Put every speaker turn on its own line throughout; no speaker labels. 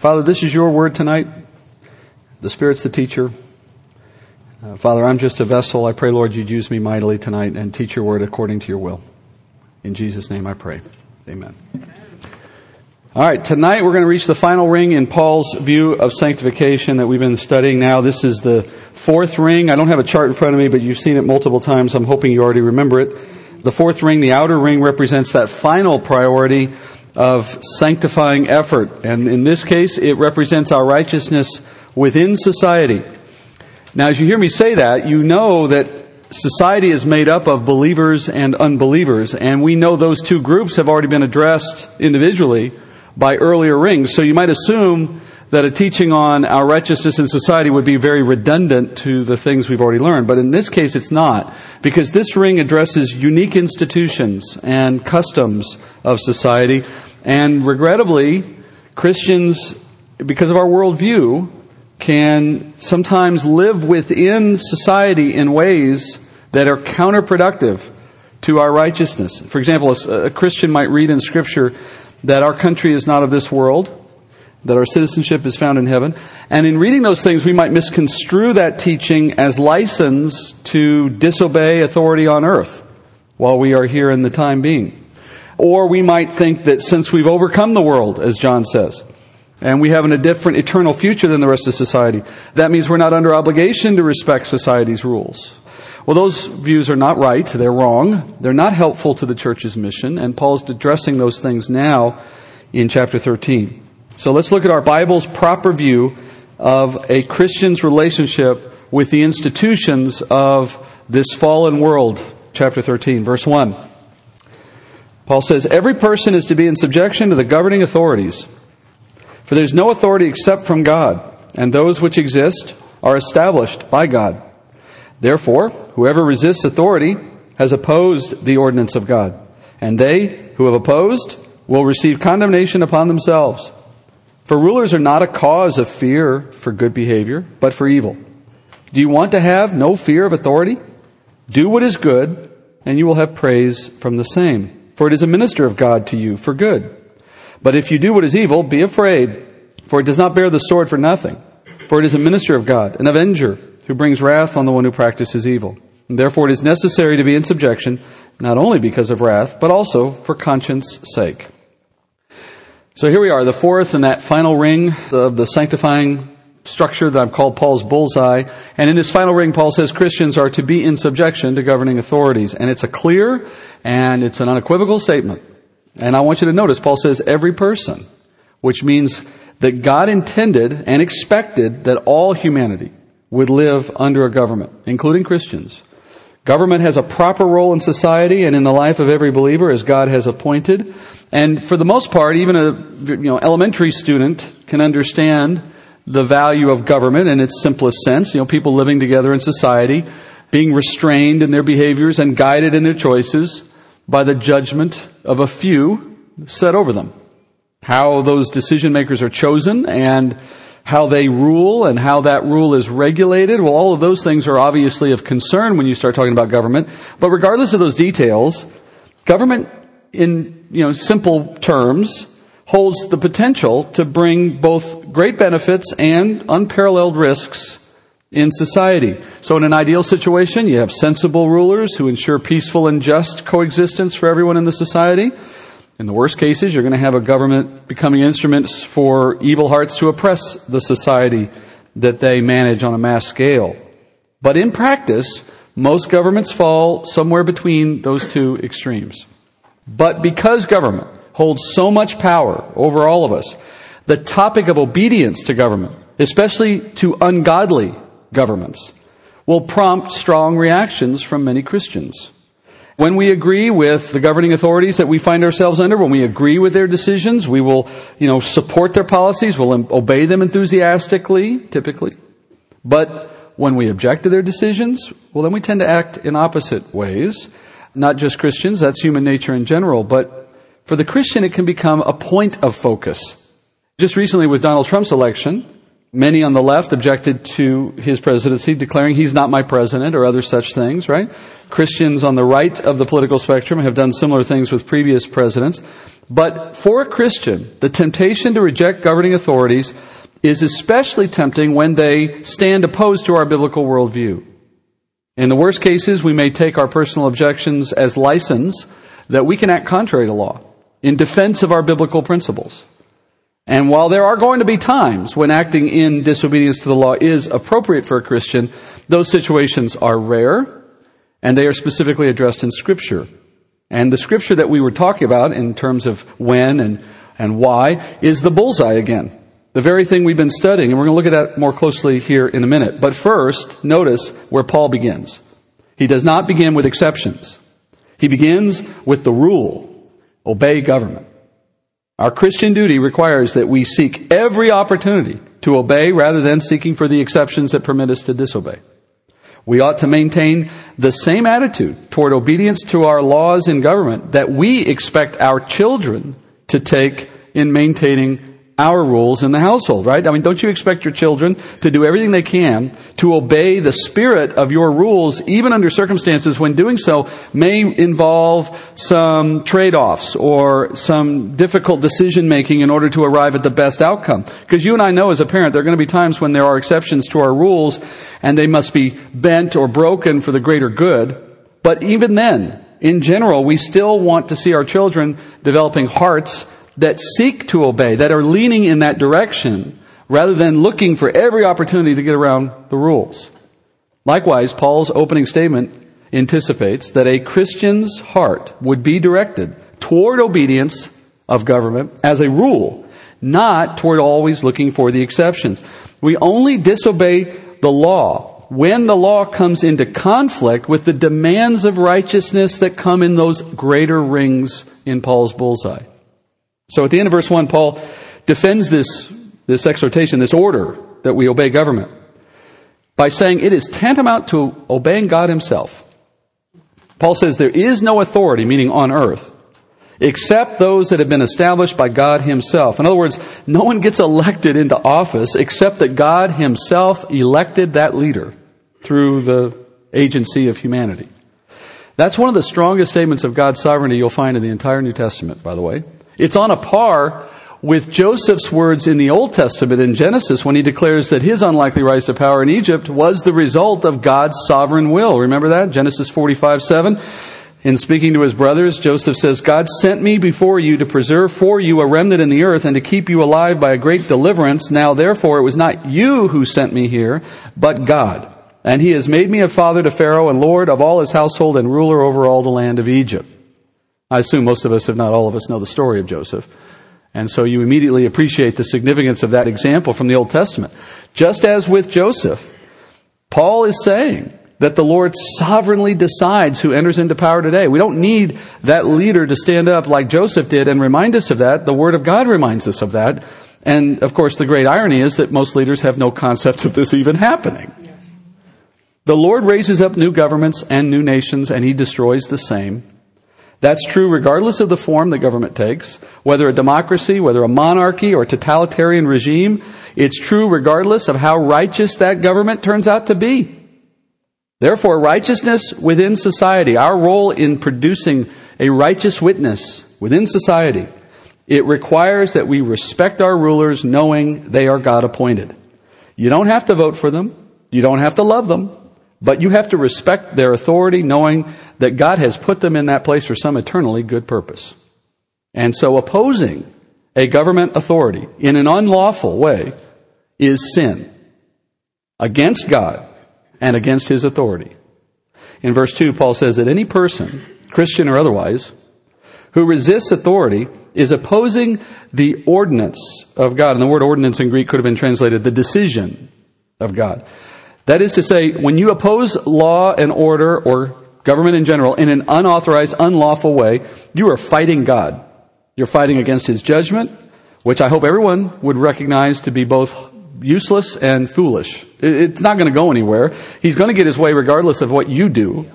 Father, this is your word tonight. The Spirit's the teacher. Uh, Father, I'm just a vessel. I pray, Lord, you'd use me mightily tonight and teach your word according to your will. In Jesus' name I pray. Amen. All right, tonight we're going to reach the final ring in Paul's view of sanctification that we've been studying now. This is the fourth ring. I don't have a chart in front of me, but you've seen it multiple times. I'm hoping you already remember it. The fourth ring, the outer ring, represents that final priority of sanctifying effort. And in this case, it represents our righteousness within society. Now, as you hear me say that, you know that society is made up of believers and unbelievers, and we know those two groups have already been addressed individually by earlier rings. So you might assume that a teaching on our righteousness in society would be very redundant to the things we've already learned. But in this case, it's not, because this ring addresses unique institutions and customs of society. And regrettably, Christians, because of our worldview, can sometimes live within society in ways that are counterproductive to our righteousness. For example, a, Christian might read in Scripture that our country is not of this world, that our citizenship is found in heaven. And in reading those things, we might misconstrue that teaching as license to disobey authority on earth while we are here in the time being. Or we might think that since we've overcome the world, as John says, and we have a different eternal future than the rest of society, that means we're not under obligation to respect society's rules. Well, those views are not right. They're wrong. They're not helpful to the church's mission, and Paul's addressing those things now in chapter 13. So let's look at our Bible's proper view of a Christian's relationship with the institutions of this fallen world. Chapter 13, verse 1. Paul says, Every person is to be in subjection to the governing authorities. For there's no authority except from God, and those which exist are established by God. Therefore, whoever resists authority has opposed the ordinance of God, and they who have opposed will receive condemnation upon themselves. For rulers are not a cause of fear for good behavior, but for evil. Do you want to have no fear of authority? Do what is good, and you will have praise from the same for it is a minister of God to you for good. But if you do what is evil, be afraid, for it does not bear the sword for nothing. For it is a minister of God, an avenger, who brings wrath on the one who practices evil. And therefore it is necessary to be in subjection, not only because of wrath, but also for conscience sake. So here we are, the fourth and that final ring of the sanctifying structure that I've called Paul's bullseye. And in this final ring, Paul says Christians are to be in subjection to governing authorities. And it's a clear and it's an unequivocal statement. And I want you to notice, Paul says every person, which means that God intended and expected that all humanity would live under a government, including Christians. Government has a proper role in society and in the life of every believer as God has appointed. And for the most part, even a you know, elementary student can understand the value of government in its simplest sense. You know, people living together in society, being restrained in their behaviors and guided in their choices by the judgment of a few set over them. How those decision makers are chosen and how they rule and how that rule is regulated. Well, all of those things are obviously of concern when you start talking about government. But regardless of those details, government in, you know, simple terms holds the potential to bring both great benefits and unparalleled risks in society. So in an ideal situation, you have sensible rulers who ensure peaceful and just coexistence for everyone in the society. In the worst cases, you're going to have a government becoming instruments for evil hearts to oppress the society that they manage on a mass scale. But in practice, most governments fall somewhere between those two extremes. But because government holds so much power over all of us. The topic of obedience to government, especially to ungodly governments, will prompt strong reactions from many Christians. When we agree with the governing authorities that we find ourselves under, when we agree with their decisions, we will, you know, support their policies, we'll obey them enthusiastically, typically. But when we object to their decisions, well, then we tend to act in opposite ways. Not just Christians, that's human nature in general, but for the Christian, it can become a point of focus. Just recently with Donald Trump's election, Many on the left objected to his presidency, declaring he's not my president or other such things, right? Christians on the right of the political spectrum have done similar things with previous presidents. But for a Christian, the temptation to reject governing authorities is especially tempting when they stand opposed to our biblical worldview. In the worst cases, we may take our personal objections as license that we can act contrary to law in defense of our biblical principles. And while there are going to be times when acting in disobedience to the law is appropriate for a Christian, those situations are rare and they are specifically addressed in Scripture. And the Scripture that we were talking about in terms of when and, and why is the bullseye again. The very thing we've been studying, and we're going to look at that more closely here in a minute. But first, notice where Paul begins. He does not begin with exceptions. He begins with the rule. Obey government. Our Christian duty requires that we seek every opportunity to obey rather than seeking for the exceptions that permit us to disobey. We ought to maintain the same attitude toward obedience to our laws in government that we expect our children to take in maintaining our rules in the household, right? I mean, don't you expect your children to do everything they can to obey the spirit of your rules, even under circumstances when doing so may involve some trade-offs or some difficult decision making in order to arrive at the best outcome? Because you and I know as a parent, there are going to be times when there are exceptions to our rules and they must be bent or broken for the greater good. But even then, in general, we still want to see our children developing hearts that seek to obey, that are leaning in that direction, rather than looking for every opportunity to get around the rules. Likewise, Paul's opening statement anticipates that a Christian's heart would be directed toward obedience of government as a rule, not toward always looking for the exceptions. We only disobey the law when the law comes into conflict with the demands of righteousness that come in those greater rings in Paul's bullseye. So at the end of verse 1, Paul defends this, this exhortation, this order that we obey government by saying it is tantamount to obeying God himself. Paul says there is no authority, meaning on earth, except those that have been established by God himself. In other words, no one gets elected into office except that God himself elected that leader through the agency of humanity. That's one of the strongest statements of God's sovereignty you'll find in the entire New Testament, by the way. It's on a par with Joseph's words in the Old Testament in Genesis when he declares that his unlikely rise to power in Egypt was the result of God's sovereign will. Remember that? Genesis 45, 7. In speaking to his brothers, Joseph says, God sent me before you to preserve for you a remnant in the earth and to keep you alive by a great deliverance. Now therefore it was not you who sent me here, but God. And he has made me a father to Pharaoh and Lord of all his household and ruler over all the land of Egypt. I assume most of us, if not all of us, know the story of Joseph. And so you immediately appreciate the significance of that example from the Old Testament. Just as with Joseph, Paul is saying that the Lord sovereignly decides who enters into power today. We don't need that leader to stand up like Joseph did and remind us of that. The Word of God reminds us of that. And of course, the great irony is that most leaders have no concept of this even happening. The Lord raises up new governments and new nations, and He destroys the same. That's true regardless of the form the government takes, whether a democracy, whether a monarchy or a totalitarian regime. It's true regardless of how righteous that government turns out to be. Therefore, righteousness within society, our role in producing a righteous witness within society, it requires that we respect our rulers knowing they are God appointed. You don't have to vote for them. You don't have to love them. But you have to respect their authority knowing that God has put them in that place for some eternally good purpose. And so opposing a government authority in an unlawful way is sin against God and against His authority. In verse 2, Paul says that any person, Christian or otherwise, who resists authority is opposing the ordinance of God. And the word ordinance in Greek could have been translated the decision of God. That is to say, when you oppose law and order or government in general, in an unauthorized, unlawful way, you are fighting God. You're fighting against His judgment, which I hope everyone would recognize to be both useless and foolish. It's not going to go anywhere. He's going to get his way regardless of what you do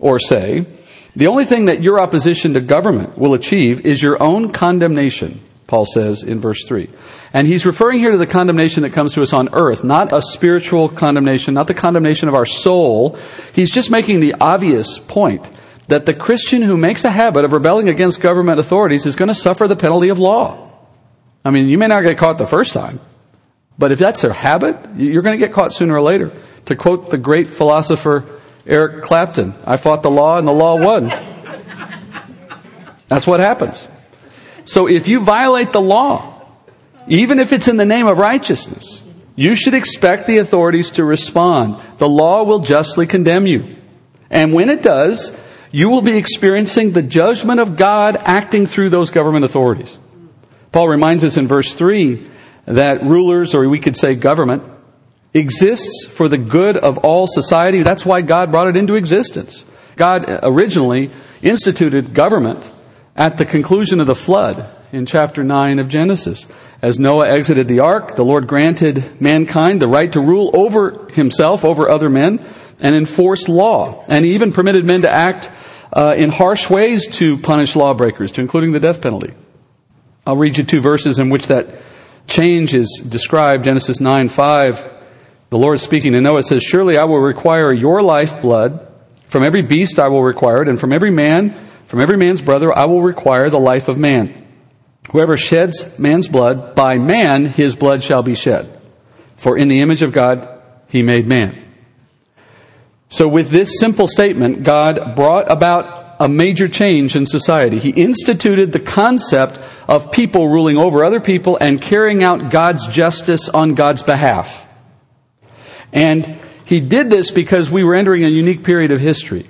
or say. The only thing that your opposition to government will achieve is your own condemnation Paul says in verse 3. And he's referring here to the condemnation that comes to us on earth, not a spiritual condemnation, not the condemnation of our soul. He's just making the obvious point that the Christian who makes a habit of rebelling against government authorities is going to suffer the penalty of law. I mean, you may not get caught the first time, but if that's a habit, you're going to get caught sooner or later. To quote the great philosopher Eric Clapton, I fought the law and the law won. That's what happens. So if you violate the law, even if it's in the name of righteousness, you should expect the authorities to respond. The law will justly condemn you. And when it does, you will be experiencing the judgment of God acting through those government authorities. Paul reminds us in verse 3 that rulers, or we could say government, exists for the good of all society. That's why God brought it into existence. God originally instituted government at the conclusion of the flood in chapter 9 of Genesis. As Noah exited the ark, the Lord granted mankind the right to rule over himself, over other men, and enforce law. And he even permitted men to act uh, in harsh ways to punish lawbreakers, to including the death penalty. I'll read you two verses in which that change is described. Genesis 9 5. The Lord speaking to Noah says, Surely I will require your lifeblood. From every beast I will require it, and from every man from every man's brother I will require the life of man. Whoever sheds man's blood, by man his blood shall be shed. For in the image of God he made man. So with this simple statement, God brought about a major change in society. He instituted the concept of people ruling over other people and carrying out God's justice on God's behalf. And he did this because we were entering a unique period of history.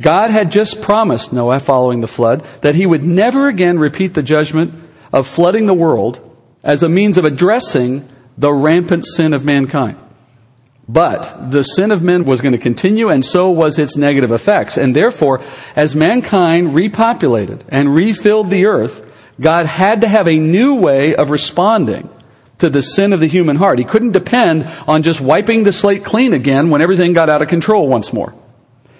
God had just promised Noah following the flood that he would never again repeat the judgment of flooding the world as a means of addressing the rampant sin of mankind. But the sin of men was going to continue and so was its negative effects. And therefore, as mankind repopulated and refilled the earth, God had to have a new way of responding to the sin of the human heart. He couldn't depend on just wiping the slate clean again when everything got out of control once more.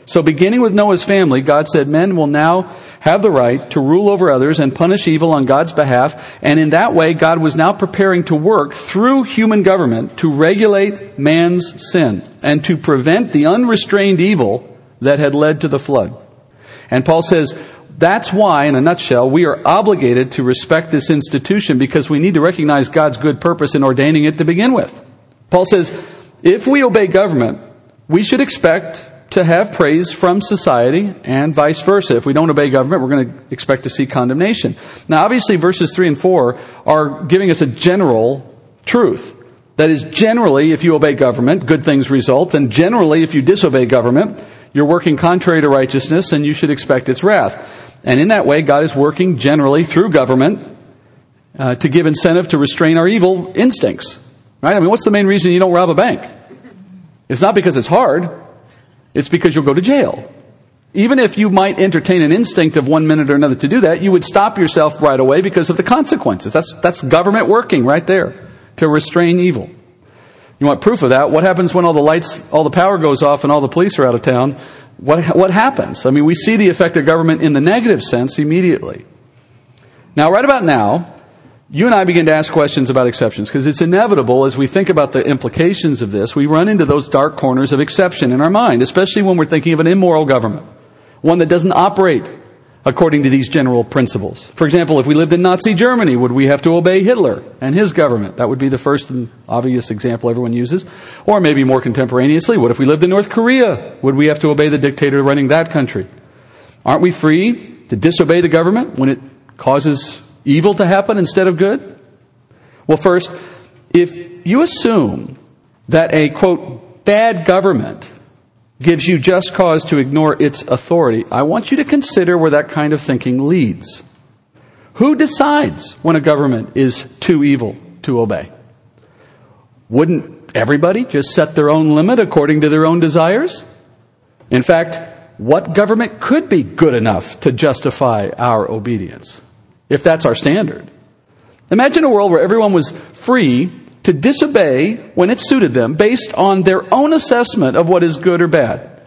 So beginning with Noah's family, God said men will now have the right to rule over others and punish evil on God's behalf. And in that way, God was now preparing to work through human government to regulate man's sin and to prevent the unrestrained evil that had led to the flood. And Paul says, that's why, in a nutshell, we are obligated to respect this institution because we need to recognize God's good purpose in ordaining it to begin with. Paul says, if we obey government, we should expect to have praise from society and vice versa. If we don't obey government, we're going to expect to see condemnation. Now, obviously, verses 3 and 4 are giving us a general truth. That is, generally, if you obey government, good things result, and generally, if you disobey government, you're working contrary to righteousness and you should expect its wrath. And in that way, God is working generally through government uh, to give incentive to restrain our evil instincts. Right? I mean, what's the main reason you don't rob a bank? It's not because it's hard. It's because you'll go to jail. Even if you might entertain an instinct of one minute or another to do that, you would stop yourself right away because of the consequences. That's, that's government working right there to restrain evil. You want proof of that? What happens when all the lights, all the power goes off and all the police are out of town? What, what happens? I mean, we see the effect of government in the negative sense immediately. Now, right about now, you and I begin to ask questions about exceptions because it's inevitable as we think about the implications of this, we run into those dark corners of exception in our mind, especially when we're thinking of an immoral government, one that doesn't operate according to these general principles. For example, if we lived in Nazi Germany, would we have to obey Hitler and his government? That would be the first and obvious example everyone uses. Or maybe more contemporaneously, what if we lived in North Korea? Would we have to obey the dictator running that country? Aren't we free to disobey the government when it causes evil to happen instead of good? Well, first, if you assume that a quote, bad government gives you just cause to ignore its authority, I want you to consider where that kind of thinking leads. Who decides when a government is too evil to obey? Wouldn't everybody just set their own limit according to their own desires? In fact, what government could be good enough to justify our obedience? If that's our standard. Imagine a world where everyone was free to disobey when it suited them based on their own assessment of what is good or bad.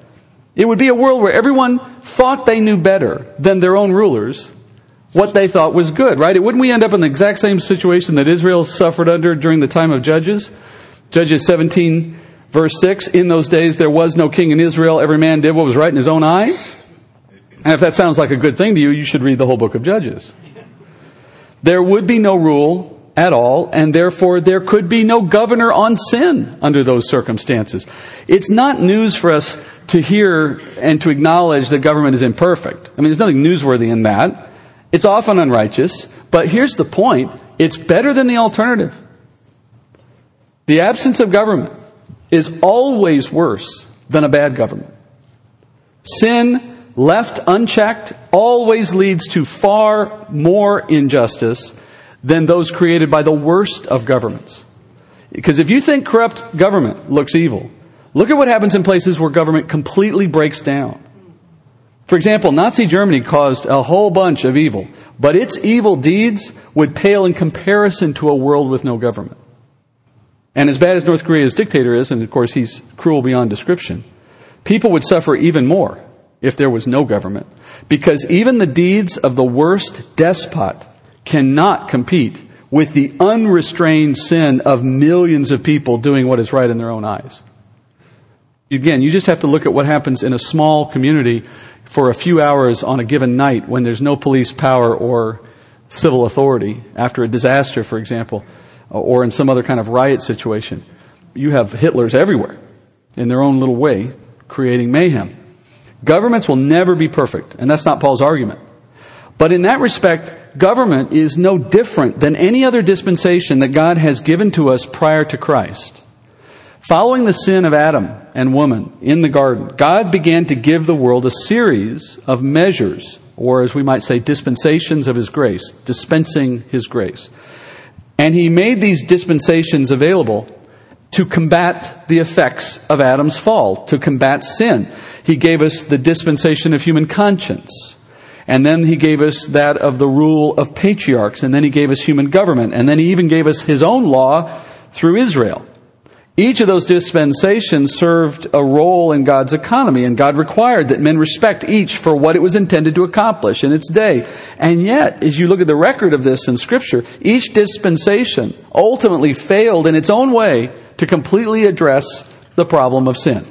It would be a world where everyone thought they knew better than their own rulers, what they thought was good, right? Wouldn't we end up in the exact same situation that Israel suffered under during the time of Judges? Judges 17 verse 6, in those days there was no king in Israel, every man did what was right in his own eyes. And if that sounds like a good thing to you, you should read the whole book of Judges. There would be no rule at all, and therefore there could be no governor on sin under those circumstances. It's not news for us to hear and to acknowledge that government is imperfect. I mean, there's nothing newsworthy in that. It's often unrighteous, but here's the point. It's better than the alternative. The absence of government is always worse than a bad government. Sin left unchecked, always leads to far more injustice than those created by the worst of governments. Because if you think corrupt government looks evil, look at what happens in places where government completely breaks down. For example, Nazi Germany caused a whole bunch of evil, but its evil deeds would pale in comparison to a world with no government. And as bad as North Korea's dictator is, and of course he's cruel beyond description, people would suffer even more if there was no government. Because even the deeds of the worst despot cannot compete with the unrestrained sin of millions of people doing what is right in their own eyes. Again, you just have to look at what happens in a small community for a few hours on a given night when there's no police power or civil authority after a disaster, for example, or in some other kind of riot situation. You have Hitlers everywhere in their own little way creating mayhem. Governments will never be perfect, and that's not Paul's argument. But in that respect, government is no different than any other dispensation that God has given to us prior to Christ. Following the sin of Adam and woman in the garden, God began to give the world a series of measures, or as we might say, dispensations of His grace, dispensing His grace. And He made these dispensations available to combat the effects of Adam's fall, to combat sin. He gave us the dispensation of human conscience. And then he gave us that of the rule of patriarchs. And then he gave us human government. And then he even gave us his own law through Israel. Each of those dispensations served a role in God's economy, and God required that men respect each for what it was intended to accomplish in its day. And yet, as you look at the record of this in Scripture, each dispensation ultimately failed in its own way to completely address the problem of sin.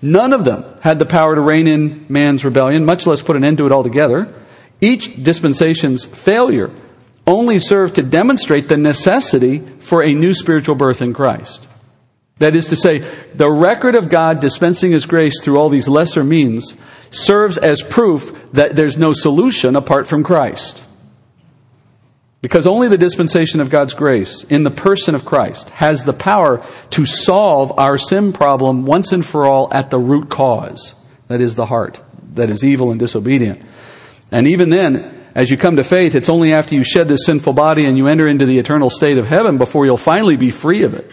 None of them had the power to rein in man's rebellion, much less put an end to it altogether. Each dispensation's failure only served to demonstrate the necessity for a new spiritual birth in Christ. That is to say, the record of God dispensing His grace through all these lesser means serves as proof that there's no solution apart from Christ. Because only the dispensation of God's grace in the person of Christ has the power to solve our sin problem once and for all at the root cause. That is the heart, that is evil and disobedient. And even then, as you come to faith, it's only after you shed this sinful body and you enter into the eternal state of heaven before you'll finally be free of it.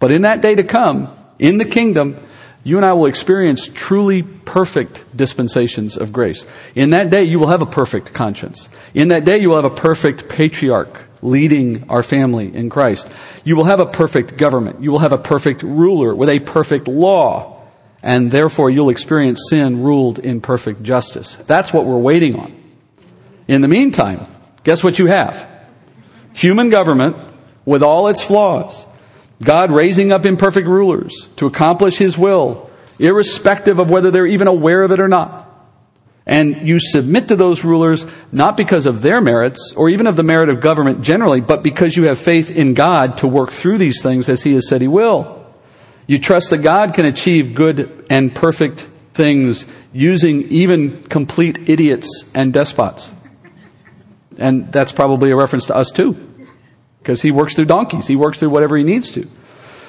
But in that day to come, in the kingdom, you and I will experience truly perfect dispensations of grace. In that day, you will have a perfect conscience. In that day, you will have a perfect patriarch leading our family in Christ. You will have a perfect government. You will have a perfect ruler with a perfect law. And therefore, you'll experience sin ruled in perfect justice. That's what we're waiting on. In the meantime, guess what you have? Human government with all its flaws God raising up imperfect rulers to accomplish His will, irrespective of whether they're even aware of it or not. And you submit to those rulers not because of their merits or even of the merit of government generally, but because you have faith in God to work through these things as He has said He will. You trust that God can achieve good and perfect things using even complete idiots and despots. And that's probably a reference to us too. Because he works through donkeys. He works through whatever he needs to.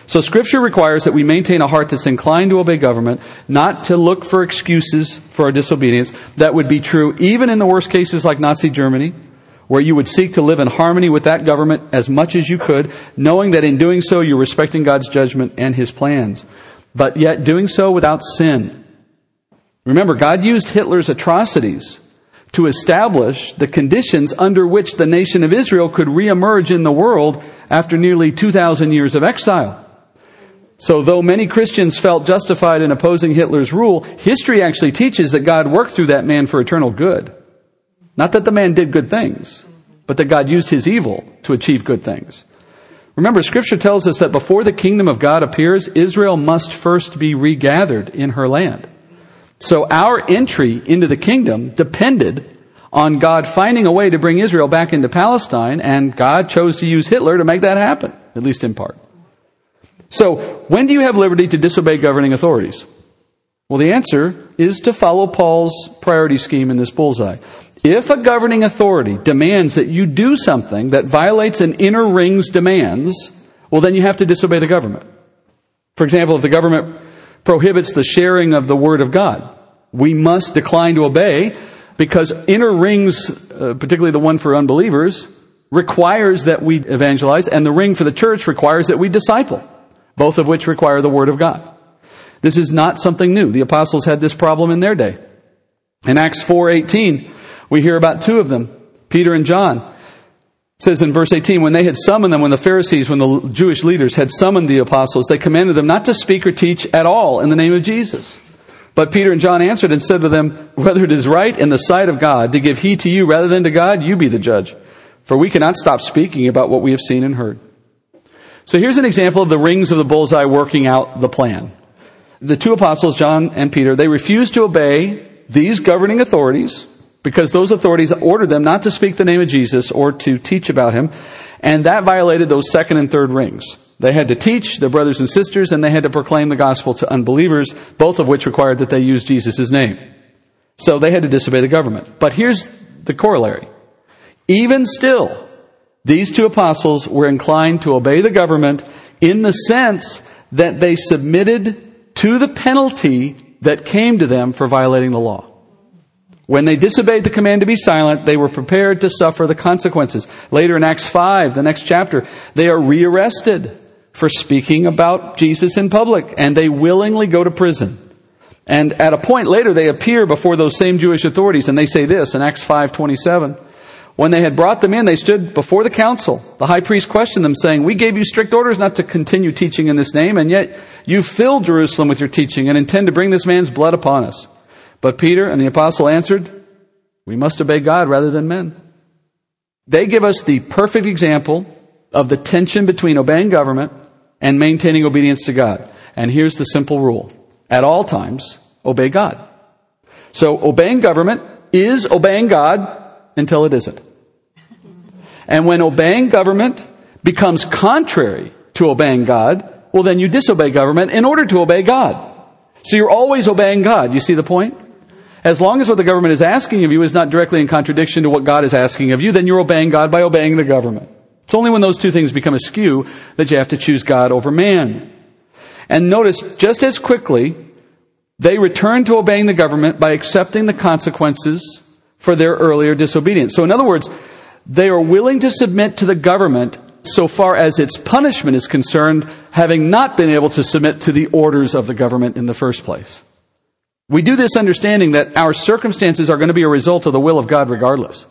So scripture requires that we maintain a heart that's inclined to obey government, not to look for excuses for our disobedience. That would be true even in the worst cases like Nazi Germany, where you would seek to live in harmony with that government as much as you could, knowing that in doing so you're respecting God's judgment and His plans. But yet doing so without sin. Remember, God used Hitler's atrocities to establish the conditions under which the nation of Israel could reemerge in the world after nearly 2,000 years of exile. So though many Christians felt justified in opposing Hitler's rule, history actually teaches that God worked through that man for eternal good. Not that the man did good things, but that God used his evil to achieve good things. Remember, scripture tells us that before the kingdom of God appears, Israel must first be regathered in her land. So our entry into the kingdom depended on God finding a way to bring Israel back into Palestine, and God chose to use Hitler to make that happen, at least in part. So, when do you have liberty to disobey governing authorities? Well, the answer is to follow Paul's priority scheme in this bullseye. If a governing authority demands that you do something that violates an inner ring's demands, well, then you have to disobey the government. For example, if the government prohibits the sharing of the Word of God, we must decline to obey because inner rings, uh, particularly the one for unbelievers, requires that we evangelize, and the ring for the church requires that we disciple, both of which require the Word of God. This is not something new. The apostles had this problem in their day. In Acts 4:18, we hear about two of them, Peter and John. Says in verse 18, when they had summoned them, when the Pharisees, when the Jewish leaders had summoned the apostles, they commanded them not to speak or teach at all in the name of Jesus. But Peter and John answered and said to them, Whether it is right in the sight of God to give heed to you rather than to God, you be the judge. For we cannot stop speaking about what we have seen and heard. So here's an example of the rings of the bullseye working out the plan. The two apostles, John and Peter, they refused to obey these governing authorities because those authorities ordered them not to speak the name of Jesus or to teach about him, and that violated those second and third rings. They had to teach their brothers and sisters, and they had to proclaim the gospel to unbelievers, both of which required that they use Jesus' name. So they had to disobey the government. But here's the corollary. Even still, these two apostles were inclined to obey the government in the sense that they submitted to the penalty that came to them for violating the law. When they disobeyed the command to be silent, they were prepared to suffer the consequences. Later in Acts 5, the next chapter, they are rearrested for speaking about Jesus in public, and they willingly go to prison. And at a point later, they appear before those same Jewish authorities, and they say this in Acts 5:27. When they had brought them in, they stood before the council. The high priest questioned them, saying, We gave you strict orders not to continue teaching in this name, and yet you filled Jerusalem with your teaching and intend to bring this man's blood upon us. But Peter and the apostle answered, We must obey God rather than men. They give us the perfect example of the tension between obeying government and maintaining obedience to God. And here's the simple rule. At all times, obey God. So obeying government is obeying God until it isn't. And when obeying government becomes contrary to obeying God, well then you disobey government in order to obey God. So you're always obeying God. You see the point? As long as what the government is asking of you is not directly in contradiction to what God is asking of you, then you're obeying God by obeying the government. It's only when those two things become askew that you have to choose God over man. And notice, just as quickly, they return to obeying the government by accepting the consequences for their earlier disobedience. So in other words, they are willing to submit to the government so far as its punishment is concerned, having not been able to submit to the orders of the government in the first place. We do this understanding that our circumstances are going to be a result of the will of God regardless.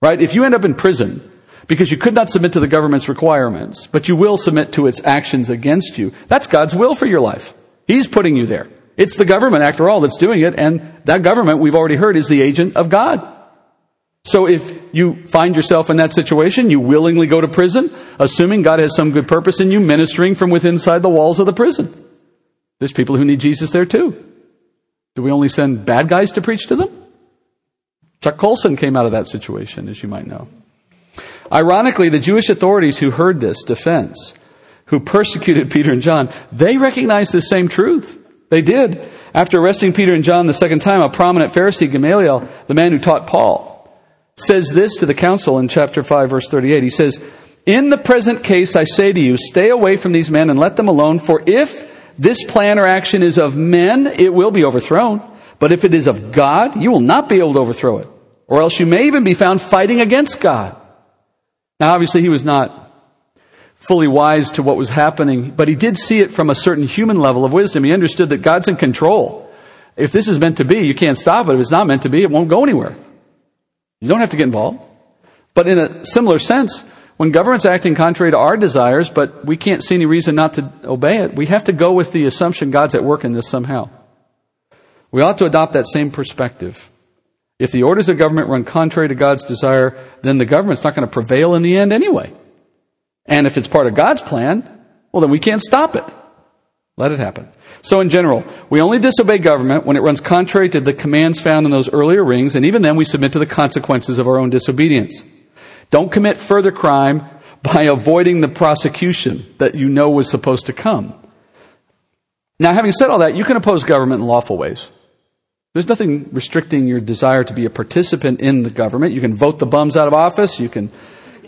Right? If you end up in prison, because you could not submit to the government's requirements, but you will submit to its actions against you. That's God's will for your life. He's putting you there. It's the government, after all, that's doing it, and that government, we've already heard, is the agent of God. So if you find yourself in that situation, you willingly go to prison, assuming God has some good purpose in you, ministering from within inside the walls of the prison. There's people who need Jesus there too. Do we only send bad guys to preach to them? Chuck Colson came out of that situation, as you might know. Ironically, the Jewish authorities who heard this defense, who persecuted Peter and John, they recognized the same truth. They did. After arresting Peter and John the second time, a prominent Pharisee, Gamaliel, the man who taught Paul, says this to the council in chapter 5 verse 38. He says, In the present case, I say to you, stay away from these men and let them alone, for if this plan or action is of men, it will be overthrown. But if it is of God, you will not be able to overthrow it. Or else you may even be found fighting against God. Now, obviously, he was not fully wise to what was happening, but he did see it from a certain human level of wisdom. He understood that God's in control. If this is meant to be, you can't stop it. If it's not meant to be, it won't go anywhere. You don't have to get involved. But in a similar sense, when government's acting contrary to our desires, but we can't see any reason not to obey it, we have to go with the assumption God's at work in this somehow. We ought to adopt that same perspective. If the orders of government run contrary to God's desire, then the government's not going to prevail in the end anyway. And if it's part of God's plan, well, then we can't stop it. Let it happen. So in general, we only disobey government when it runs contrary to the commands found in those earlier rings, and even then we submit to the consequences of our own disobedience. Don't commit further crime by avoiding the prosecution that you know was supposed to come. Now, having said all that, you can oppose government in lawful ways. There's nothing restricting your desire to be a participant in the government. You can vote the bums out of office. You can,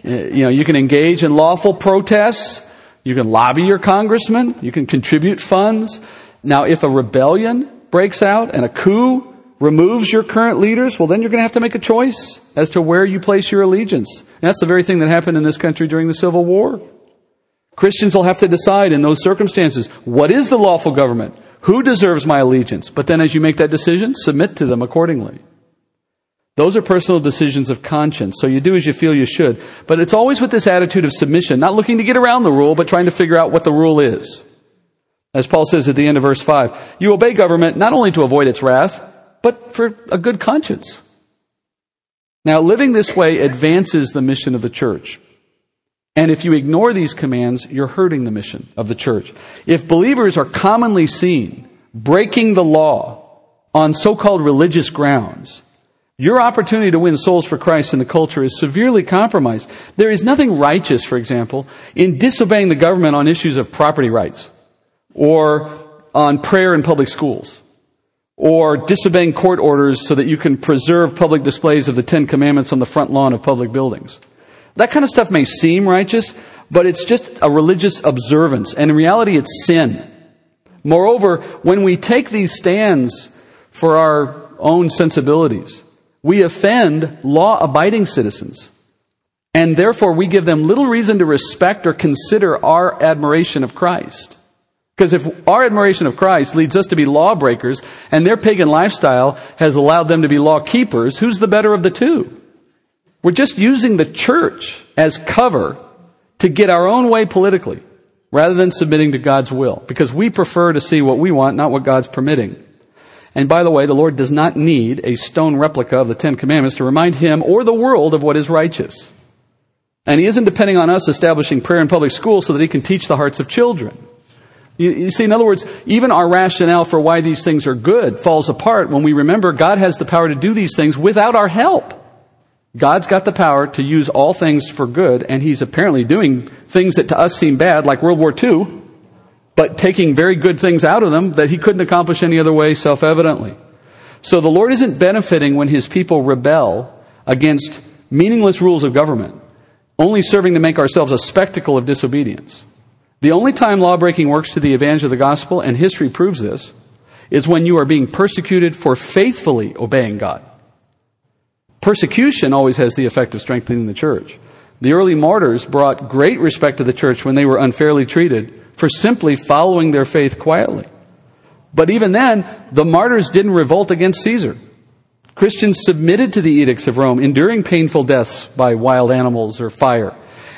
eh, you know, you can engage in lawful protests. You can lobby your congressman. You can contribute funds. Now, if a rebellion breaks out and a coup removes your current leaders, well, then you're going to have to make a choice as to where you place your allegiance. And that's the very thing that happened in this country during the Civil War. Christians will have to decide in those circumstances, what is the lawful government? Who deserves my allegiance? But then as you make that decision, submit to them accordingly. Those are personal decisions of conscience, so you do as you feel you should. But it's always with this attitude of submission, not looking to get around the rule, but trying to figure out what the rule is. As Paul says at the end of verse 5, you obey government not only to avoid its wrath, but for a good conscience. Now, living this way advances the mission of the church. And if you ignore these commands, you're hurting the mission of the church. If believers are commonly seen breaking the law on so-called religious grounds, your opportunity to win souls for Christ in the culture is severely compromised. There is nothing righteous, for example, in disobeying the government on issues of property rights or on prayer in public schools or disobeying court orders so that you can preserve public displays of the Ten Commandments on the front lawn of public buildings. That kind of stuff may seem righteous, but it's just a religious observance. And in reality, it's sin. Moreover, when we take these stands for our own sensibilities, we offend law abiding citizens. And therefore, we give them little reason to respect or consider our admiration of Christ. Because if our admiration of Christ leads us to be lawbreakers and their pagan lifestyle has allowed them to be law keepers, who's the better of the two? We're just using the church as cover to get our own way politically rather than submitting to God's will because we prefer to see what we want, not what God's permitting. And by the way, the Lord does not need a stone replica of the Ten Commandments to remind him or the world of what is righteous. And he isn't depending on us establishing prayer in public schools so that he can teach the hearts of children. You, you, see, in other words, even our rationale for why these things are good falls apart when we remember God has the power to do these things without our help. God's got the power to use all things for good, and He's apparently doing things that to us seem bad, like World War II, but taking very good things out of them that He couldn't accomplish any other way self evidently. So the Lord isn't benefiting when His people rebel against meaningless rules of government, only serving to make ourselves a spectacle of disobedience. The only time law breaking works to the advantage of the gospel, and history proves this, is when you are being persecuted for faithfully obeying God. Persecution always has the effect of strengthening the church. The early martyrs brought great respect to the church when they were unfairly treated for simply following their faith quietly. But even then, the martyrs didn't revolt against Caesar. Christians submitted to the edicts of Rome, enduring painful deaths by wild animals or fire.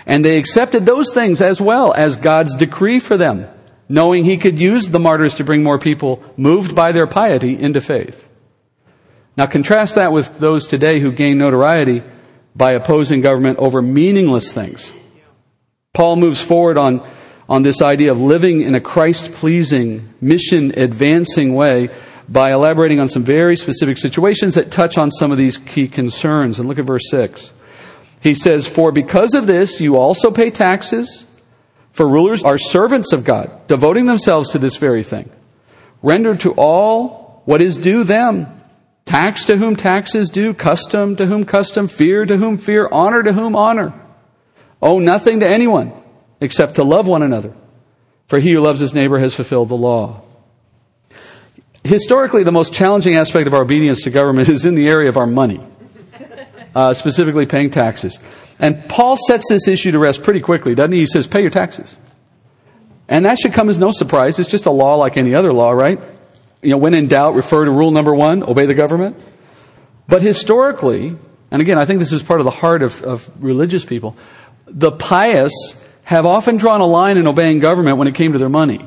And they accepted those things as well as God's decree for them, knowing He could use the martyrs to bring more people moved by their piety into faith. Now contrast that with those today who gain notoriety by opposing government over meaningless things. Paul moves forward on, on this idea of living in a Christ pleasing, mission advancing way by elaborating on some very specific situations that touch on some of these key concerns. And look at verse 6. He says, For because of this you also pay taxes, for rulers are servants of God, devoting themselves to this very thing. Render to all what is due them Tax to whom tax is due, custom to whom custom, fear to whom fear, honor to whom honor. Owe nothing to anyone except to love one another. For he who loves his neighbor has fulfilled the law. Historically, the most challenging aspect of our obedience to government is in the area of our money, uh, specifically paying taxes. And Paul sets this issue to rest pretty quickly, doesn't he? He says, pay your taxes. And that should come as no surprise. It's just a law like any other law, right? you know, when in doubt, refer to rule number one, obey the government. But historically, and again, I think this is part of the heart of, of religious people, the pious have often drawn a line in obeying government when it came to their money,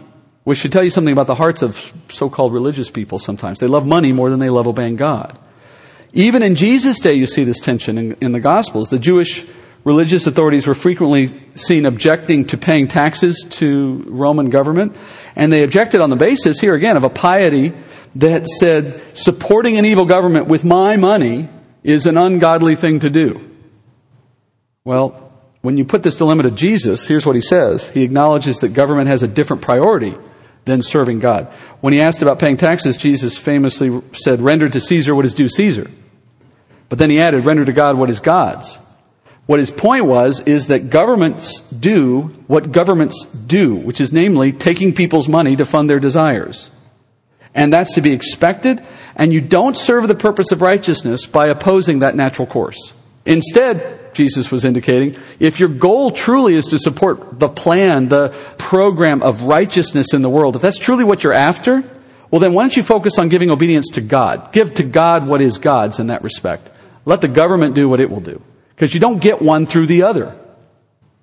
which should tell you something about the hearts of so-called religious people sometimes. They love money more than they love obeying God. Even in Jesus' day, you see this tension in, in the Gospels. The Jewish religious authorities were frequently seen objecting to paying taxes to Roman government, and they objected on the basis, here again, of a piety that said supporting an evil government with my money is an ungodly thing to do. Well, when you put this dilemma to Jesus, here's what he says. He acknowledges that government has a different priority than serving God. When he asked about paying taxes, Jesus famously said, Render to Caesar what is due Caesar. But then he added, Render to God what is God's. What his point was is that governments do what governments do, which is namely taking people's money to fund their desires. And that's to be expected, and you don't serve the purpose of righteousness by opposing that natural course. Instead, Jesus was indicating, if your goal truly is to support the plan, the program of righteousness in the world, if that's truly what you're after, well then why don't you focus on giving obedience to God? Give to God what is God's in that respect. Let the government do what it will do. Because you don't get one through the other.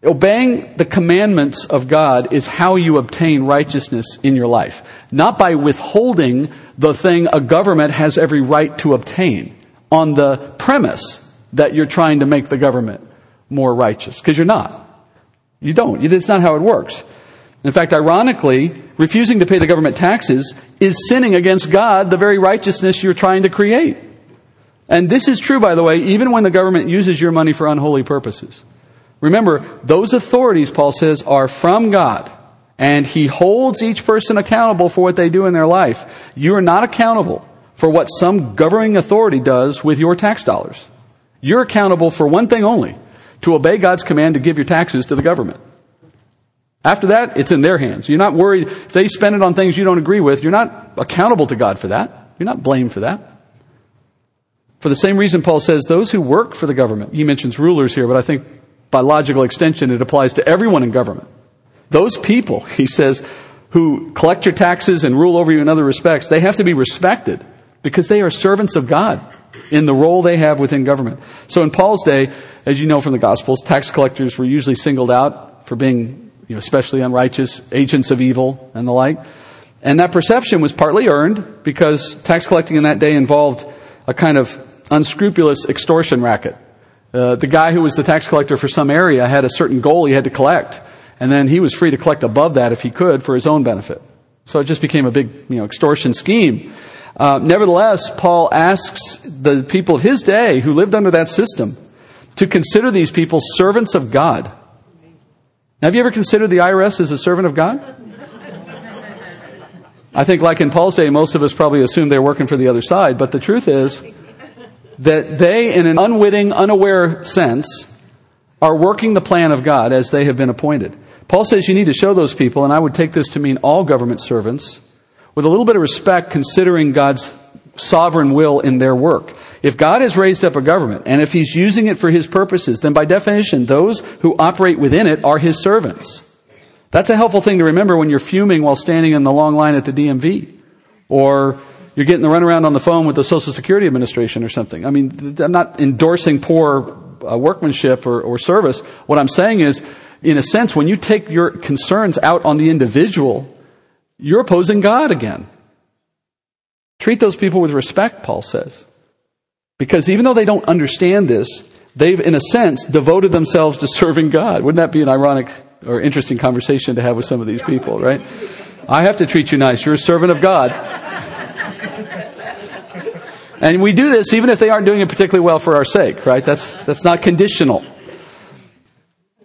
Obeying the commandments of God is how you obtain righteousness in your life. Not by withholding the thing a government has every right to obtain on the premise that you're trying to make the government more righteous. Because you're not. You don't. It's not how it works. In fact, ironically, refusing to pay the government taxes is sinning against God, the very righteousness you're trying to create. And this is true, by the way, even when the government uses your money for unholy purposes. Remember, those authorities, Paul says, are from God. And he holds each person accountable for what they do in their life. You are not accountable for what some governing authority does with your tax dollars. You're accountable for one thing only to obey God's command to give your taxes to the government. After that, it's in their hands. You're not worried if they spend it on things you don't agree with. You're not accountable to God for that. You're not blamed for that. For the same reason, Paul says those who work for the government, he mentions rulers here, but I think by logical extension it applies to everyone in government. Those people, he says, who collect your taxes and rule over you in other respects, they have to be respected because they are servants of God in the role they have within government. So in Paul's day, as you know from the Gospels, tax collectors were usually singled out for being you know, especially unrighteous, agents of evil, and the like. And that perception was partly earned because tax collecting in that day involved a kind of unscrupulous extortion racket. Uh, the guy who was the tax collector for some area had a certain goal he had to collect, and then he was free to collect above that if he could for his own benefit. So it just became a big, you know, extortion scheme. Uh, nevertheless, Paul asks the people of his day who lived under that system to consider these people servants of God. Now, have you ever considered the IRS as a servant of God? I think, like in Paul's day, most of us probably assume they're working for the other side, but the truth is, that they, in an unwitting, unaware sense, are working the plan of God as they have been appointed. Paul says you need to show those people, and I would take this to mean all government servants, with a little bit of respect considering God's sovereign will in their work. If God has raised up a government, and if He's using it for His purposes, then by definition, those who operate within it are His servants. That's a helpful thing to remember when you're fuming while standing in the long line at the DMV, or you're getting the runaround on the phone with the Social Security Administration or something. I mean, I'm not endorsing poor uh, workmanship or, or service. What I'm saying is, in a sense, when you take your concerns out on the individual, you're opposing God again. Treat those people with respect, Paul says. Because even though they don't understand this, they've, in a sense, devoted themselves to serving God. Wouldn't that be an ironic or interesting conversation to have with some of these people, right? I have to treat you nice. You're a servant of God. And we do this even if they aren't doing it particularly well for our sake, right? That's, that's not conditional.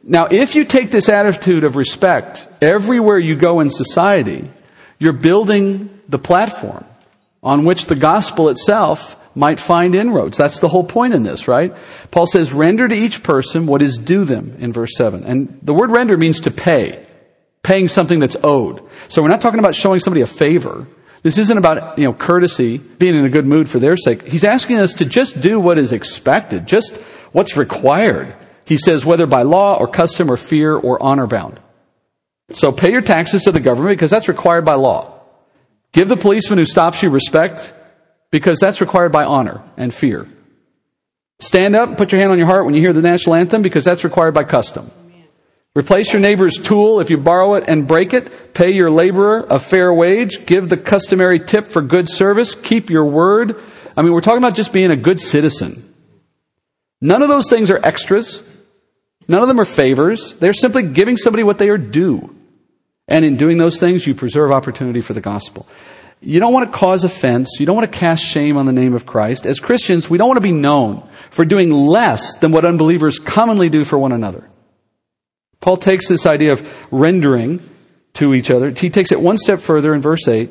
Now, if you take this attitude of respect everywhere you go in society, you're building the platform on which the gospel itself might find inroads. That's the whole point in this, right? Paul says, render to each person what is due them in verse 7. And the word render means to pay, paying something that's owed. So we're not talking about showing somebody a favor. This isn't about, you know, courtesy, being in a good mood for their sake. He's asking us to just do what is expected, just what's required. He says, whether by law or custom or fear or honor bound. So pay your taxes to the government because that's required by law. Give the policeman who stops you respect because that's required by honor and fear. Stand up and put your hand on your heart when you hear the national anthem because that's required by custom. Replace your neighbor's tool if you borrow it and break it. Pay your laborer a fair wage. Give the customary tip for good service. Keep your word. I mean, we're talking about just being a good citizen. None of those things are extras. None of them are favors. They're simply giving somebody what they are due. And in doing those things, you preserve opportunity for the gospel. You don't want to cause offense. You don't want to cast shame on the name of Christ. As Christians, we don't want to be known for doing less than what unbelievers commonly do for one another. Paul takes this idea of rendering to each other. He takes it one step further in verse 8,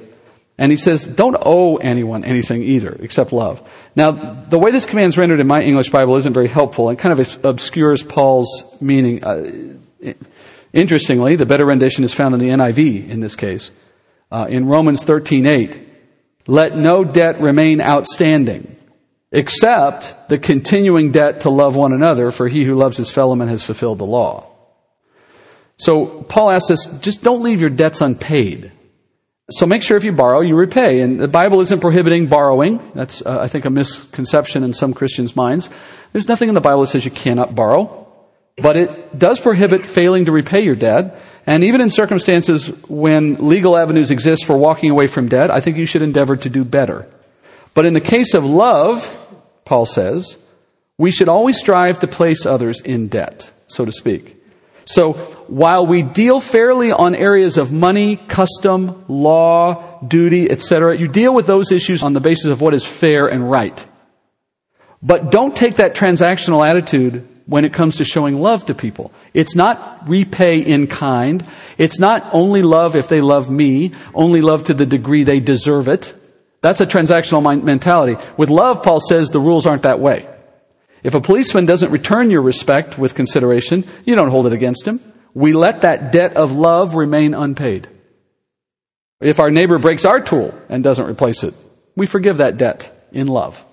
and he says, don't owe anyone anything either, except love. Now, the way this command is rendered in my English Bible isn't very helpful and kind of obscures Paul's meaning. Uh, Interestingly, the better rendition is found in the NIV in this case. Uh, in Romans 13:8, let no debt remain outstanding, except the continuing debt to love one another, for he who loves his fellow man has fulfilled the law. So Paul asks us, just don't leave your debts unpaid. So make sure if you borrow, you repay. And the Bible isn't prohibiting borrowing. That's, uh, I think, a misconception in some Christians' minds. There's nothing in the Bible that says you cannot borrow. But it does prohibit failing to repay your debt. And even in circumstances when legal avenues exist for walking away from debt, I think you should endeavor to do better. But in the case of love, Paul says, we should always strive to place others in debt, so to speak. So while we deal fairly on areas of money, custom, law, duty, etc., you deal with those issues on the basis of what is fair and right. But don't take that transactional attitude when it comes to showing love to people. It's not repay in kind. It's not only love if they love me, only love to the degree they deserve it. That's a transactional mentality. With love, Paul says the rules aren't that way. If a policeman doesn't return your respect with consideration, you don't hold it against him. We let that debt of love remain unpaid. If our neighbor breaks our tool and doesn't replace it, we forgive that debt in love.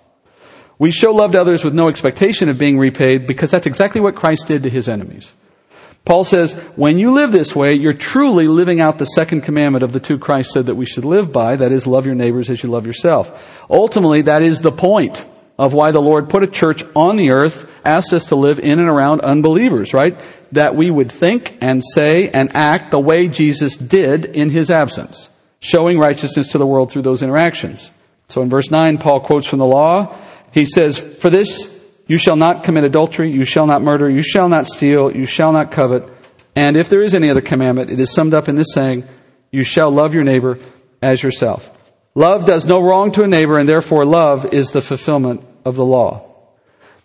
We show love to others with no expectation of being repaid because that's exactly what Christ did to his enemies. Paul says, when you live this way, you're truly living out the second commandment of the two Christ said that we should live by, that is, love your neighbors as you love yourself. Ultimately, that is the point of why the Lord put a church on the earth, asked us to live in and around unbelievers, right? That we would think and say and act the way Jesus did in his absence, showing righteousness to the world through those interactions. So in verse 9, Paul quotes from the law. He says, For this you shall not commit adultery, you shall not murder, you shall not steal, you shall not covet. And if there is any other commandment, it is summed up in this saying, You shall love your neighbor as yourself. Love does no wrong to a neighbor, and therefore love is the fulfillment of the law.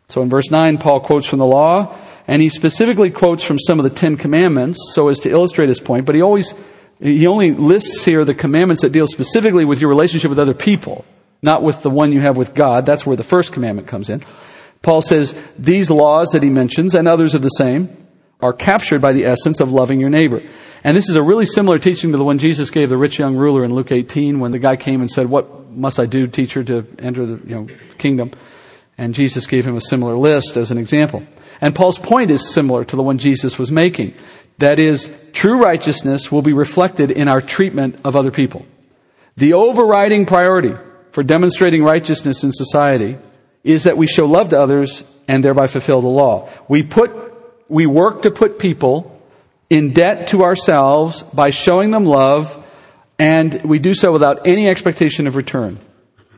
So in verse 9, Paul quotes from the law, and he specifically quotes from some of the Ten Commandments so as to illustrate his point, but he always, he only lists here the commandments that deal specifically with your relationship with other people, not with the one you have with God. That's where the first commandment comes in. Paul says these laws that he mentions and others of the same are captured by the essence of loving your neighbor. And this is a really similar teaching to the one Jesus gave the rich young ruler in Luke 18 when the guy came and said, what must I do, teacher, to enter the you know, kingdom? And Jesus gave him a similar list as an example. And Paul's point is similar to the one Jesus was making. That is, true righteousness will be reflected in our treatment of other people. The overriding priority for demonstrating righteousness in society is that we show love to others and thereby fulfill the law. We put, we work to put people in debt to ourselves by showing them love, and we do so without any expectation of return.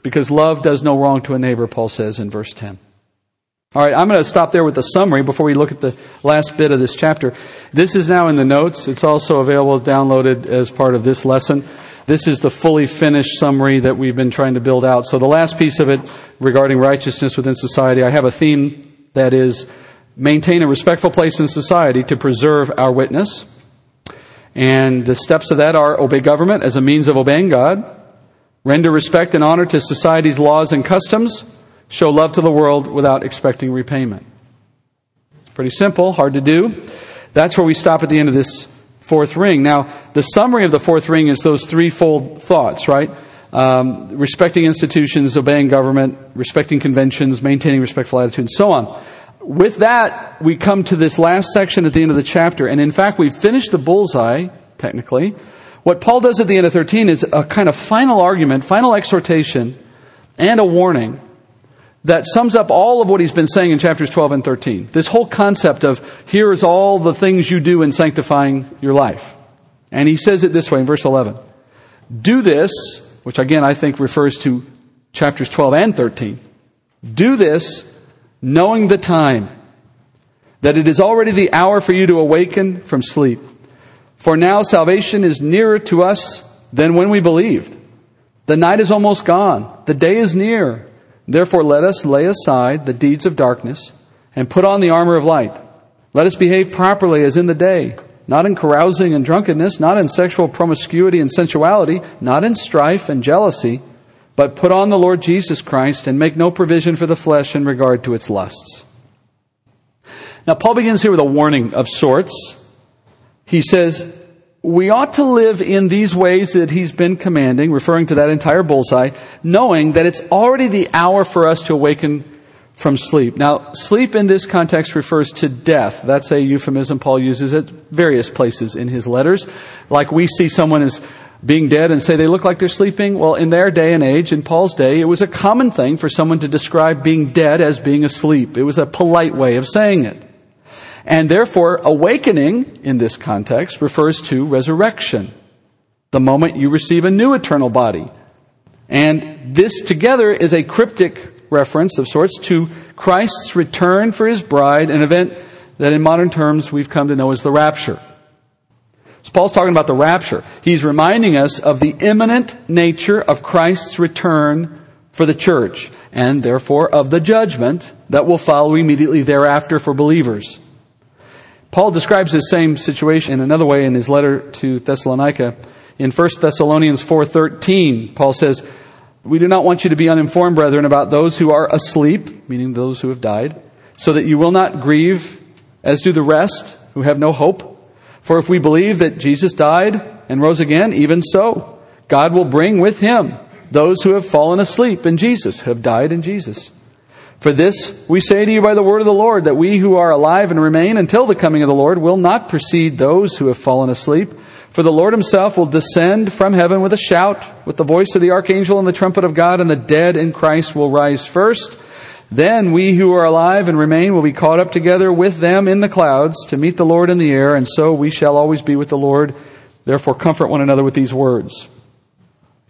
Because love does no wrong to a neighbor, Paul says in verse 10. All right, I'm going to stop there with the summary before we look at the last bit of this chapter. This is now in the notes. It's also available downloaded as part of this lesson. This is the fully finished summary that we've been trying to build out. So the last piece of it regarding righteousness within society, I have a theme that is maintain a respectful place in society to preserve our witness. And the steps of that are obey government as a means of obeying God, render respect and honor to society's laws and customs, show love to the world without expecting repayment. It's pretty simple, hard to do. That's where we stop at the end of this fourth ring. Now, the summary of the fourth ring is those threefold thoughts, right? Um, respecting institutions, obeying government, respecting conventions, maintaining respectful attitude, and so on with that, we come to this last section at the end of the chapter. And in fact, we've finished the bullseye, technically. What Paul does at the end of 13 is a kind of final argument, final exhortation, and a warning that sums up all of what he's been saying in chapters 12 and 13. This whole concept of here is all the things you do in sanctifying your life. And he says it this way in verse 11. Do this, which again I think refers to chapters 12 and 13. Do this knowing the time, that it is already the hour for you to awaken from sleep. For now salvation is nearer to us than when we believed. The night is almost gone. The day is near. Therefore let us lay aside the deeds of darkness and put on the armor of light. Let us behave properly as in the day, not in carousing and drunkenness, not in sexual promiscuity and sensuality, not in strife and jealousy, but put on the Lord Jesus Christ and make no provision for the flesh in regard to its lusts. Now, Paul begins here with a warning of sorts. He says, we ought to live in these ways that he's been commanding, referring to that entire bullseye, knowing that it's already the hour for us to awaken from sleep. Now, sleep in this context refers to death. That's a euphemism Paul uses at various places in his letters. Like we see someone as being dead and say they look like they're sleeping. Well, in their day and age, in Paul's day, it was a common thing for someone to describe being dead as being asleep. It was a polite way of saying it. And therefore, awakening in this context refers to resurrection. The moment you receive a new eternal body. And this together is a cryptic reference of sorts to Christ's return for his bride, an event that in modern terms we've come to know as the rapture. So Paul's talking about the rapture. He's reminding us of the imminent nature of Christ's return for the church, and therefore of the judgment that will follow immediately thereafter for believers. Paul describes this same situation in another way in his letter to Thessalonica. In 1 Thessalonians 4:13, Paul says, "We do not want you to be uninformed, brethren, about those who are asleep, meaning those who have died, so that you will not grieve as do the rest who have no hope." For if we believe that Jesus died and rose again, even so, God will bring with him those who have fallen asleep in Jesus, have died in Jesus. For this we say to you by the word of the Lord, that we who are alive and remain until the coming of the Lord will not precede those who have fallen asleep. For the Lord himself will descend from heaven with a shout, with the voice of the archangel and the trumpet of God, and the dead in Christ will rise first. Then we who are alive and remain will be caught up together with them in the clouds to meet the Lord in the air, and so we shall always be with the Lord. Therefore, comfort one another with these words.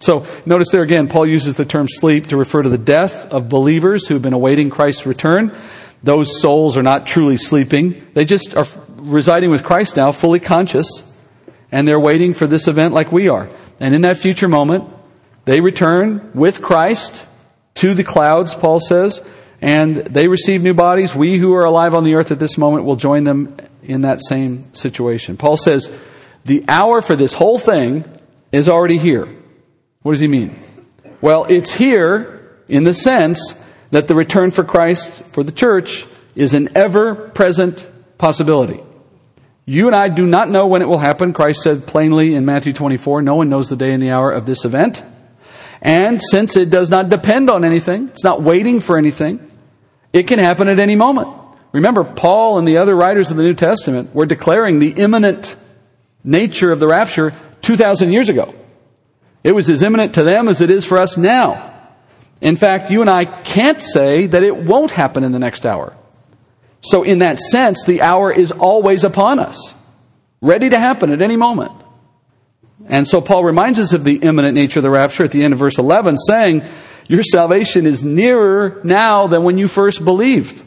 So, notice there again, Paul uses the term sleep to refer to the death of believers who've been awaiting Christ's return. Those souls are not truly sleeping. They just are residing with Christ now, fully conscious, and they're waiting for this event like we are. And in that future moment, they return with Christ to the clouds, Paul says, and they receive new bodies. We who are alive on the earth at this moment will join them in that same situation. Paul says, the hour for this whole thing is already here. What does he mean? Well, it's here in the sense that the return for Christ for the church is an ever present possibility. You and I do not know when it will happen. Christ said plainly in Matthew 24, no one knows the day and the hour of this event. And since it does not depend on anything, it's not waiting for anything, it can happen at any moment. Remember, Paul and the other writers of the New Testament were declaring the imminent nature of the rapture 2,000 years ago. It was as imminent to them as it is for us now. In fact, you and I can't say that it won't happen in the next hour. So in that sense, the hour is always upon us, ready to happen at any moment. And so Paul reminds us of the imminent nature of the rapture at the end of verse 11, saying, your salvation is nearer now than when you first believed.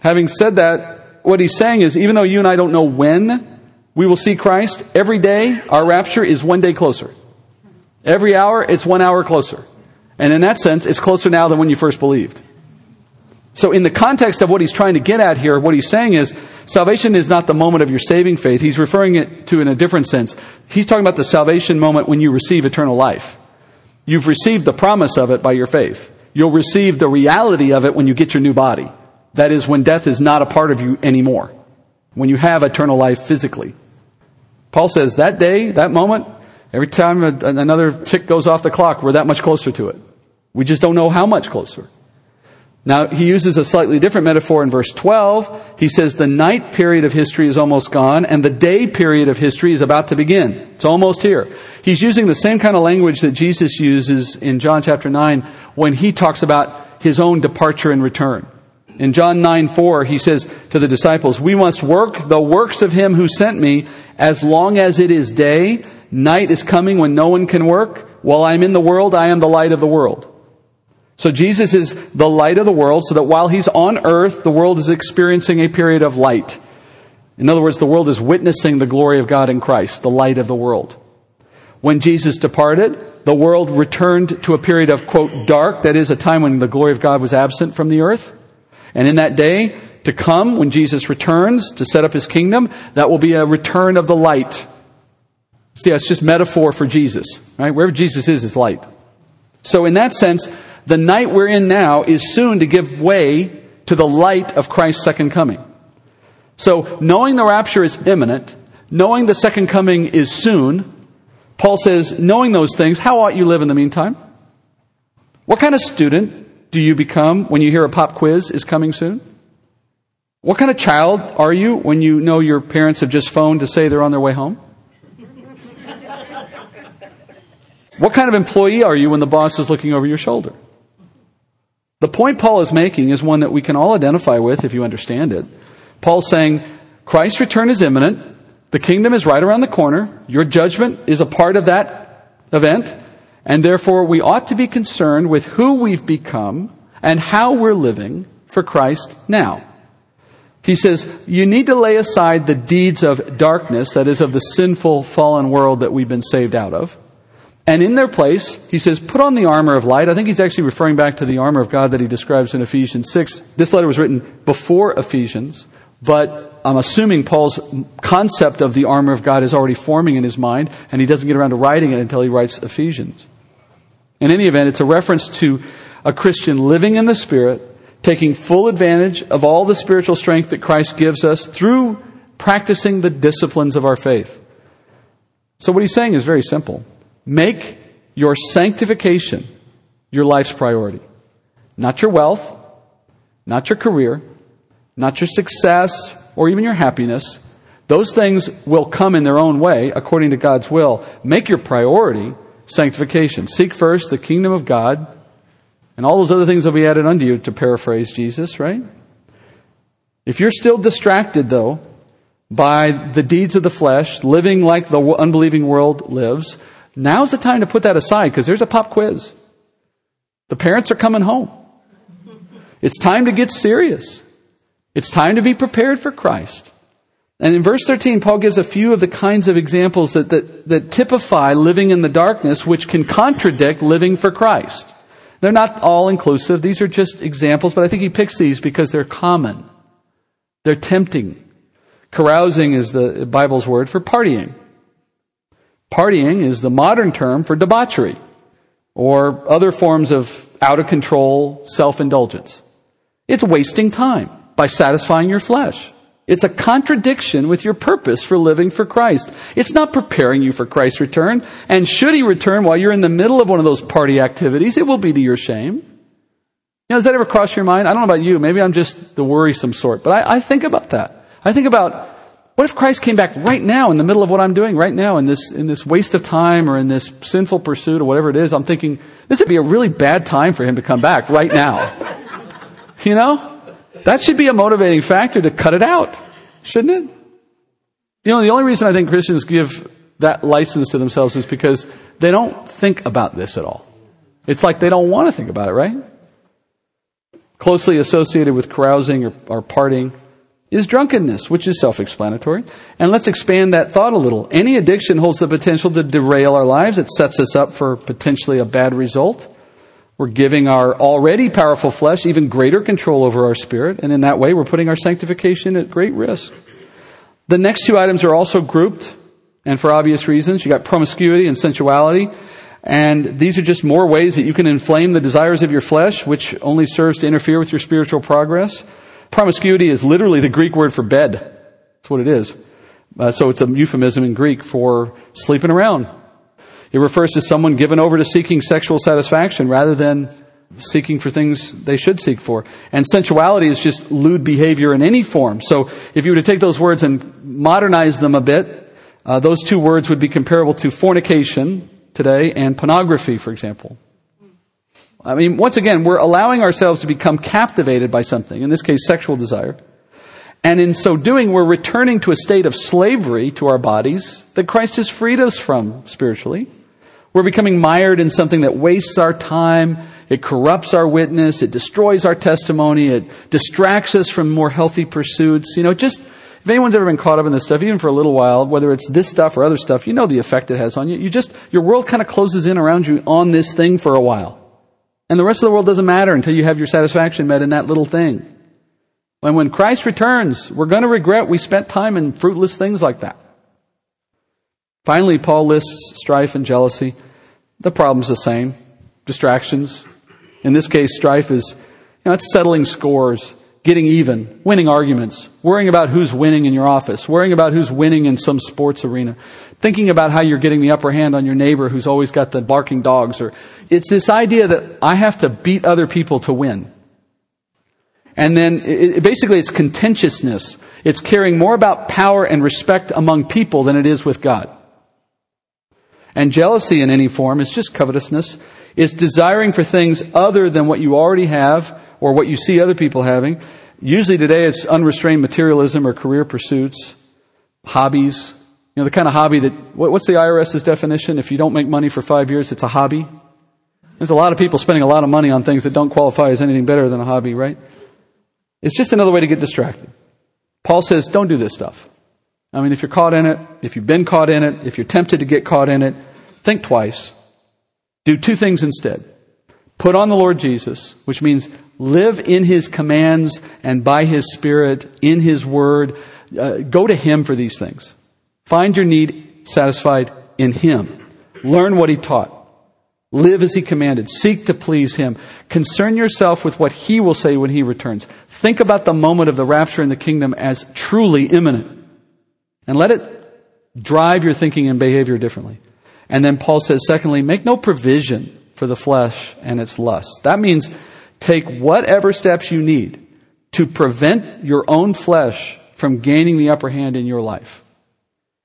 Having said that, what he's saying is even though you and I don't know when we will see Christ, every day our rapture is one day closer. Every hour, it's one hour closer. And in that sense, it's closer now than when you first believed. So in the context of what he's trying to get at here, what he's saying is salvation is not the moment of your saving faith. He's referring it to in a different sense. He's talking about the salvation moment when you receive eternal life. You've received the promise of it by your faith. You'll receive the reality of it when you get your new body. That is when death is not a part of you anymore. When you have eternal life physically. Paul says that day, that moment, every time another tick goes off the clock, we're that much closer to it. We just don't know how much closer. Now, he uses a slightly different metaphor in verse 12. He says the night period of history is almost gone and the day period of history is about to begin. It's almost here. He's using the same kind of language that Jesus uses in John chapter 9 when he talks about his own departure and return. In John 9, 4, he says to the disciples, We must work the works of him who sent me as long as it is day. Night is coming when no one can work. While I am in the world, I am the light of the world. So Jesus is the light of the world so that while he's on earth, the world is experiencing a period of light. In other words, the world is witnessing the glory of God in Christ, the light of the world. When Jesus departed, the world returned to a period of, quote, dark, that is, a time when the glory of God was absent from the earth. And in that day to come, when Jesus returns to set up his kingdom, that will be a return of the light. See, that's just metaphor for Jesus, right? Wherever Jesus is, is light. So in that sense, the night we're in now is soon to give way to the light of Christ's second coming. So knowing the rapture is imminent, knowing the second coming is soon, Paul says, knowing those things, how ought you live in the meantime? What kind of student do you become when you hear a pop quiz is coming soon? What kind of child are you when you know your parents have just phoned to say they're on their way home? What kind of employee are you when the boss is looking over your shoulder? The point Paul is making is one that we can all identify with if you understand it. Paul's saying, Christ's return is imminent. The kingdom is right around the corner. Your judgment is a part of that event. And therefore, we ought to be concerned with who we've become and how we're living for Christ now. He says, you need to lay aside the deeds of darkness, that is, of the sinful, fallen world that we've been saved out of. And in their place, he says, put on the armor of light. I think he's actually referring back to the armor of God that he describes in Ephesians 6. This letter was written before Ephesians. But I'm assuming Paul's concept of the armor of God is already forming in his mind, and he doesn't get around to writing it until he writes Ephesians. In any event, it's a reference to a Christian living in the Spirit, taking full advantage of all the spiritual strength that Christ gives us through practicing the disciplines of our faith. So what he's saying is very simple. Make your sanctification your life's priority. Not your wealth, not your career, not your success or even your happiness. Those things will come in their own way according to God's will. Make your priority sanctification. Seek first the kingdom of God, and all those other things will be added unto you, to paraphrase Jesus, right? If you're still distracted, though, by the deeds of the flesh, living like the unbelieving world lives, now's the time to put that aside because there's a pop quiz. The parents are coming home. It's time to get serious. It's time to be prepared for Christ. And in verse 13, Paul gives a few of the kinds of examples that, that, that typify living in the darkness, which can contradict living for Christ. They're not all inclusive. These are just examples, but I think he picks these because they're common. They're tempting. Carousing is the Bible's word for partying. Partying is the modern term for debauchery or other forms of out of control self-indulgence. It's wasting time by satisfying your flesh. It's a contradiction with your purpose for living for Christ. It's not preparing you for Christ's return. And should He return while you're in the middle of one of those party activities, it will be to your shame. You know, does that ever cross your mind? I don't know about you. Maybe I'm just the worrisome sort, but I, I think about that. I think about what if Christ came back right now in the middle of what I'm doing right now in this, in this waste of time or in this sinful pursuit or whatever it is? I'm thinking this would be a really bad time for him to come back right now. You know? That should be a motivating factor to cut it out, shouldn't it? You know, the only reason I think Christians give that license to themselves is because they don't think about this at all. It's like they don't want to think about it, right? Closely associated with carousing or, or partying is drunkenness, which is self-explanatory. And let's expand that thought a little. Any addiction holds the potential to derail our lives. It sets us up for potentially a bad result. We're giving our already powerful flesh even greater control over our spirit, and in that way, we're putting our sanctification at great risk. The next two items are also grouped, and for obvious reasons. You got promiscuity and sensuality, and these are just more ways that you can inflame the desires of your flesh, which only serves to interfere with your spiritual progress. Promiscuity is literally the Greek word for bed. That's what it is. Uh, so it's a euphemism in Greek for sleeping around, it refers to someone given over to seeking sexual satisfaction rather than seeking for things they should seek for. And sensuality is just lewd behavior in any form. So if you were to take those words and modernize them a bit, uh, those two words would be comparable to fornication today and pornography, for example. I mean, once again, we're allowing ourselves to become captivated by something, in this case, sexual desire. And in so doing, we're returning to a state of slavery to our bodies that Christ has freed us from spiritually. We're becoming mired in something that wastes our time, it corrupts our witness, it destroys our testimony, it distracts us from more healthy pursuits. You know, just, if anyone's ever been caught up in this stuff, even for a little while, whether it's this stuff or other stuff, you know the effect it has on you. You just, your world kind of closes in around you on this thing for a while. And the rest of the world doesn't matter until you have your satisfaction met in that little thing. And when Christ returns, we're going to regret we spent time in fruitless things like that. Finally, Paul lists strife and jealousy. The problem's the same. Distractions. In this case, strife is, you know, it's settling scores, getting even, winning arguments, worrying about who's winning in your office, worrying about who's winning in some sports arena, thinking about how you're getting the upper hand on your neighbor who's always got the barking dogs or it's this idea that I have to beat other people to win. And then it, basically it's contentiousness. It's caring more about power and respect among people than it is with God. And jealousy in any form is just covetousness. It's desiring for things other than what you already have or what you see other people having. Usually today it's unrestrained materialism or career pursuits, hobbies. You know, the kind of hobby that, what's the IRS's definition? If you don't make money for five years, it's a hobby. There's a lot of people spending a lot of money on things that don't qualify as anything better than a hobby, right? It's just another way to get distracted. Paul says, don't do this stuff. I mean, if you're caught in it, if you've been caught in it, if you're tempted to get caught in it, think twice. Do two things instead. Put on the Lord Jesus, which means live in His commands and by His Spirit, in His Word. Uh, go to Him for these things. Find your need satisfied in Him. Learn what He taught. Live as he commanded. Seek to please him. Concern yourself with what he will say when he returns. Think about the moment of the rapture in the kingdom as truly imminent. And let it drive your thinking and behavior differently. And then Paul says, secondly, make no provision for the flesh and its lusts. That means take whatever steps you need to prevent your own flesh from gaining the upper hand in your life.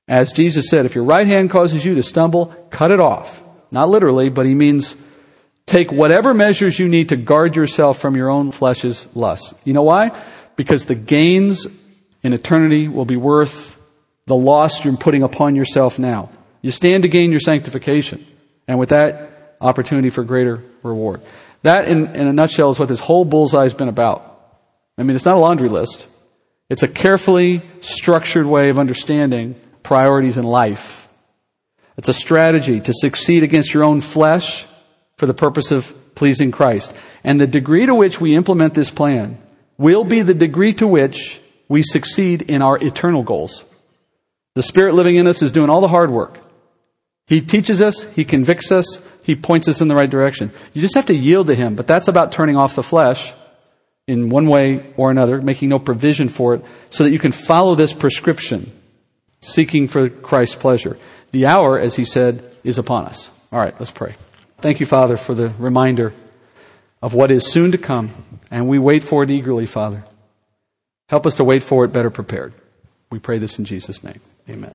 As Jesus said, if your right hand causes you to stumble, cut it off. Not literally, but he means take whatever measures you need to guard yourself from your own flesh's lusts. You know why? Because the gains in eternity will be worth the loss you're putting upon yourself now. You stand to gain your sanctification. And with that, opportunity for greater reward. That, in, in a nutshell, is what this whole bullseye has been about. I mean, it's not a laundry list. It's a carefully structured way of understanding priorities in life it's a strategy to succeed against your own flesh for the purpose of pleasing Christ. And the degree to which we implement this plan will be the degree to which we succeed in our eternal goals. The Spirit living in us is doing all the hard work. He teaches us, He convicts us, He points us in the right direction. You just have to yield to Him, but that's about turning off the flesh in one way or another, making no provision for it, so that you can follow this prescription, seeking for Christ's pleasure. The hour, as he said, is upon us. All right, let's pray. Thank you, Father, for the reminder of what is soon to come, and we wait for it eagerly, Father. Help us to wait for it better prepared. We pray this in Jesus' name. Amen.